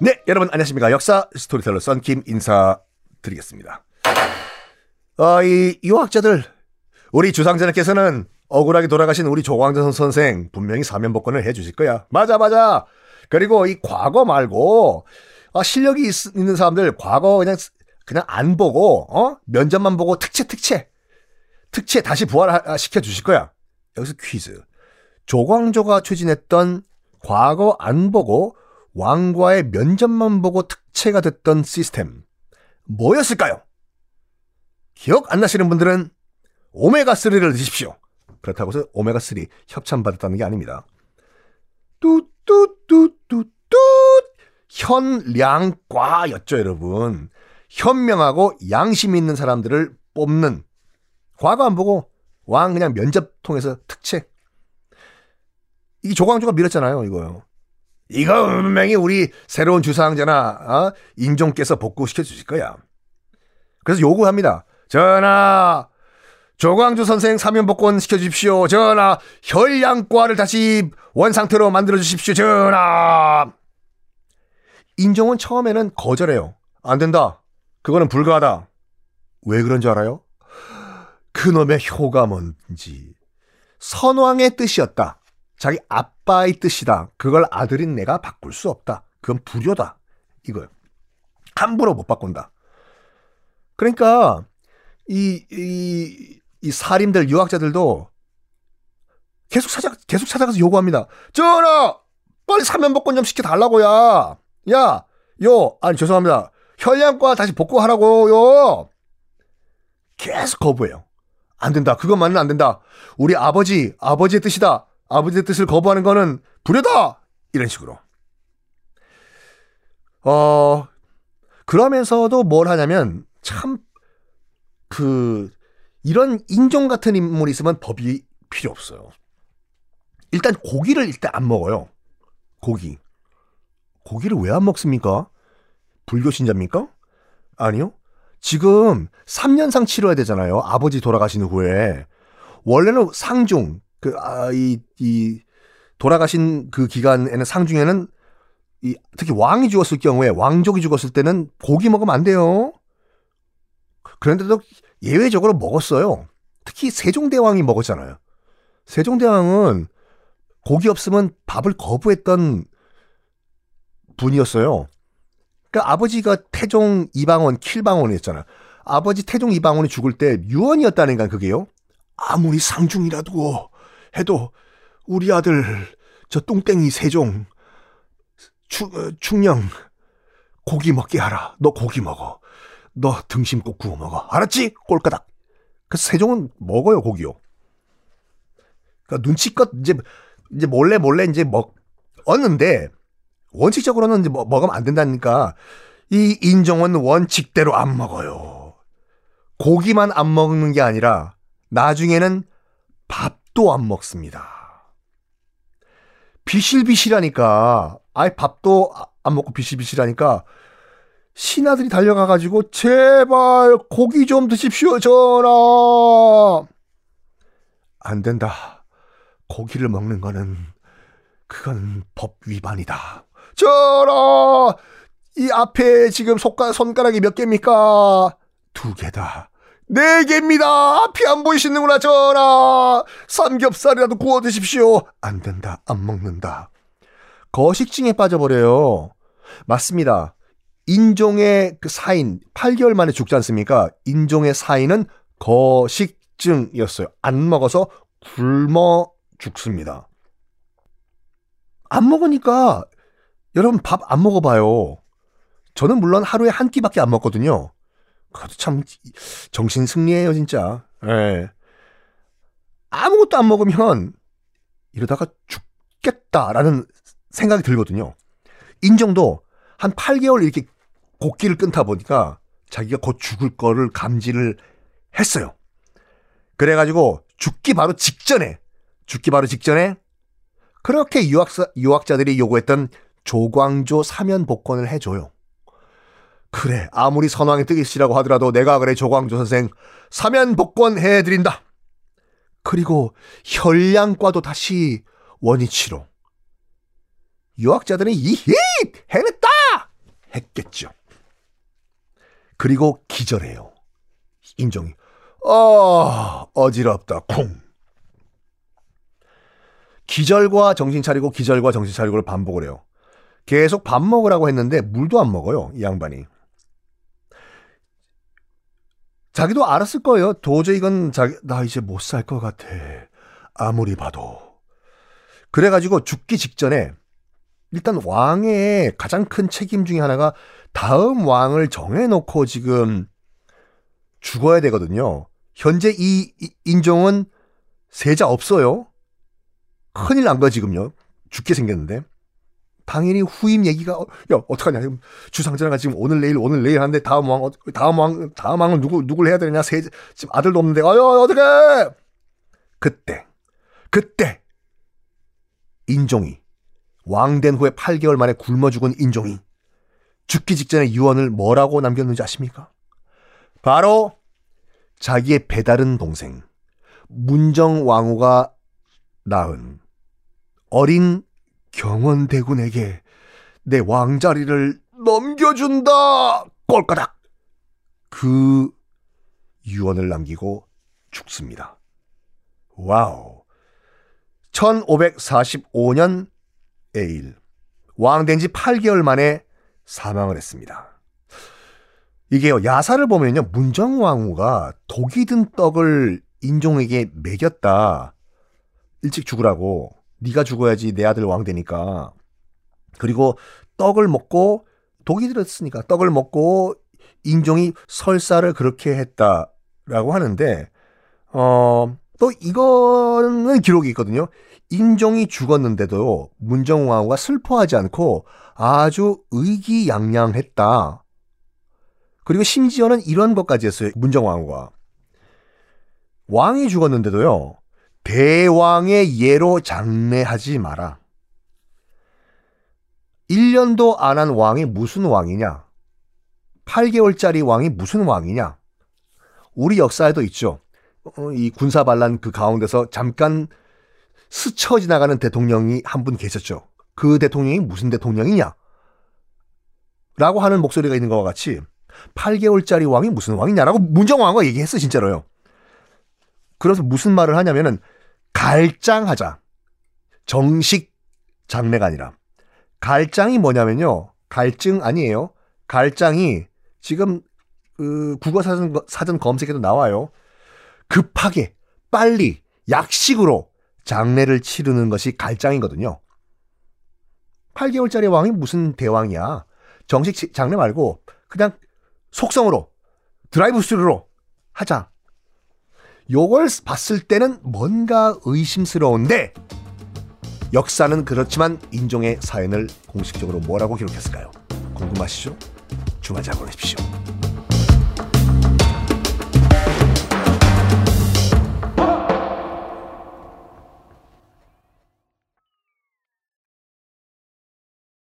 네, 여러분 안녕하십니까. 역사 스토리텔러 썬킴 인사드리겠습니다. 어, 이 유학자들, 우리 주상전하께서는 억울하게 돌아가신 우리 조광조 선생 분명히 사면복권을 해주실 거야. 맞아, 맞아. 그리고 이 과거 말고 아, 실력이 있, 는 사람들 과거 그냥 그냥 안 보고 어 면접만 보고 특채 특채 특채 다시 부활시켜 주실 거야. 여기서 퀴즈. 조광조가 추진했던 과거 안 보고 왕과의 면접만 보고 특채가 됐던 시스템 뭐였을까요? 기억 안 나시는 분들은 오메가3를 드십시오. 그렇다고 해서 오메가3 협찬받았다는 게 아닙니다. 뚜뚜뚜뚜뚜 현량과였죠, 여러분. 현명하고 양심 있는 사람들을 뽑는 과거 안 보고 왕 그냥 면접 통해서. 이게 조광조가 밀었잖아요, 이거요. 이거 분명히 우리 새로운 주상자나 어? 인종께서 복구시켜 주실 거야. 그래서 요구합니다. 전하, 조광주 선생 사면복권 시켜 주십시오. 전하, 혈양과를 다시 원상태로 만들어 주십시오. 전하. 인종은 처음에는 거절해요. 안 된다. 그거는 불가하다. 왜 그런 줄 알아요? 그놈의 효가 뭔지. 선왕의 뜻이었다. 자기 아빠의 뜻이다. 그걸 아들인 내가 바꿀 수 없다. 그건 불효다. 이거요. 함부로 못 바꾼다. 그러니까 이, 이, 이 살인들 유학자들도 계속 찾아 계속 찾아가서 요구합니다. 전하, 빨리 사면복권 좀 시켜 달라고야. 야, 요, 아니 죄송합니다. 혈량과 다시 복구하라고요. 계속 거부해요. 안 된다. 그것만은 안 된다. 우리 아버지, 아버지의 뜻이다. 아버지의 뜻을 거부하는 거는 불효다! 이런 식으로. 어, 그러면서도 뭘 하냐면, 참, 그, 이런 인종 같은 인물이 있으면 법이 필요 없어요. 일단 고기를 일단 안 먹어요. 고기. 고기를 왜 안 먹습니까? 불교 신자입니까? 아니요. 지금 3년상 치러야 되잖아요. 아버지 돌아가신 후에. 원래는 상중, 그, 아, 이, 이, 돌아가신 그 기간에는 상중에는 이, 특히 왕이 죽었을 경우에 왕족이 죽었을 때는 고기 먹으면 안 돼요. 그런데도 예외적으로 먹었어요. 특히 세종대왕이 먹었잖아요. 세종대왕은 고기 없으면 밥을 거부했던 분이었어요. 그러니까 아버지가 태종 이방원 킬방원이었잖아요. 아버지 태종 이방원이 죽을 때 유언이었다니까 그게요. 아무리 상중이라도 해도 우리 아들 저 똥땡이 세종 충, 어, 충령 고기 먹게 하라. 너 고기 먹어. 너 등심 꼭 구워 먹어. 알았지? 꼴까닥. 그래서 세종은 먹어요 고기요. 그러니까 눈치껏 이제 이제 몰래 몰래 이제 먹었는데 원칙적으로는 이제 뭐, 먹으면 안 된다니까 이 인종은 원칙대로 안 먹어요. 고기만 안 먹는 게 아니라 나중에는 밥 도 안 먹습니다. 비실비실하니까 아예 밥도 안 먹고 비실비실하니까 신하들이 달려가가지고 제발 고기 좀 드십시오 전하. 안 된다. 고기를 먹는 거는 그건 법 위반이다. 전하, 이 앞에 지금 손가, 손가락이 몇 개입니까? 두 개다. 네 개입니다. 앞이 안 보이시는구나, 전하. 삼겹살이라도 구워 드십시오. 안 된다. 안 먹는다. 거식증에 빠져버려요. 맞습니다. 인종의 그 사인, 8개월 만에 죽지 않습니까? 인종의 사인은 거식증이었어요. 안 먹어서 굶어 죽습니다. 안 먹으니까 여러분 밥 안 먹어봐요. 저는 물론 하루에 한 끼밖에 안 먹거든요. 그것도 참 정신 승리예요 진짜. 예. 아무것도 안 먹으면 이러다가 죽겠다라는 생각이 들거든요. 인정도 한 8개월 이렇게 곡기를 끊다 보니까 자기가 곧 죽을 거를 감지를 했어요. 그래가지고 죽기 바로 직전에, 죽기 바로 직전에 그렇게 유학사, 유학자들이 요구했던 조광조 사면 복권을 해줘요. 그래, 아무리 선왕의 뜻이라고 하더라도 내가 그래 조광조 선생 사면 복권 해드린다. 그리고 혈량과도 다시 원위치로. 유학자들은 이히 해냈다 했겠죠. 그리고 기절해요. 인종이 어 어지럽다 쿵. 기절과 정신 차리고 기절과 정신 차리고를 반복을 해요. 계속 밥 먹으라고 했는데 물도 안 먹어요. 이 양반이. 자기도 알았을 거예요. 도저히 이건 자기 나 이제 못 살 것 같아. 아무리 봐도. 그래가지고 죽기 직전에 일단 왕의 가장 큰 책임 중에 하나가 다음 왕을 정해놓고 지금 죽어야 되거든요. 현재 이 인종은 세자 없어요. 큰일 난 거야 지금요. 죽게 생겼는데. 당연히 후임 얘기가 야 어떡하냐. 주상전화가 지금 오늘 내일 오늘 내일 하는데 다음 왕 다음 왕 다음 왕은 누구 누굴 해야 되느냐. 세 지금 아들도 없는데. 아유 어떡해. 그때 그때 인종이 왕된 후에 8개월 만에 굶어 죽은 인종이 죽기 직전에 유언을 뭐라고 남겼는지 아십니까? 바로 자기의 배다른 동생 문정 왕후가 낳은 어린 경원대군에게 내 왕자리를 넘겨준다! 꼴까닥! 그 유언을 남기고 죽습니다. 와우. 1545년 에일. 왕된 지 8개월 만에 사망을 했습니다. 이게요, 야사를 보면요, 문정왕후가 독이 든 떡을 인종에게 먹였다. 일찍 죽으라고. 네가 죽어야지 내 아들 왕 되니까. 그리고 떡을 먹고 독이 들었으니까 떡을 먹고 인종이 설사를 그렇게 했다라고 하는데 어, 또 이거는 기록이 있거든요. 인종이 죽었는데도 문정왕후가 슬퍼하지 않고 아주 의기양양했다. 그리고 심지어는 이런 것까지 했어요. 문정왕후가. 왕이 죽었는데도요. 대왕의 예로 장례하지 마라. 1년도 안 한 왕이 무슨 왕이냐? 8개월짜리 왕이 무슨 왕이냐? 우리 역사에도 있죠. 어, 이 군사 반란 그 가운데서 잠깐 스쳐 지나가는 대통령이 한 분 계셨죠. 그 대통령이 무슨 대통령이냐? 라고 하는 목소리가 있는 것과 같이 8개월짜리 왕이 무슨 왕이냐라고 문정왕후가 얘기했어 진짜로요. 그래서 무슨 말을 하냐면은 갈장하자. 정식 장례가 아니라. 갈장이 뭐냐면요. 갈증 아니에요. 갈장이 지금 그 국어 사전 사전 검색에도 나와요. 급하게 빨리 약식으로 장례를 치르는 것이 갈장이거든요. 8개월짜리 왕이 무슨 대왕이야. 정식 장례 말고 그냥 속성으로 드라이브 스루로 하자. 요걸 봤을 때는 뭔가 의심스러운데 역사는 그렇지만 인종의 사연을 공식적으로 뭐라고 기록했을까요? 궁금하시죠? 주말 잘 보내십시오.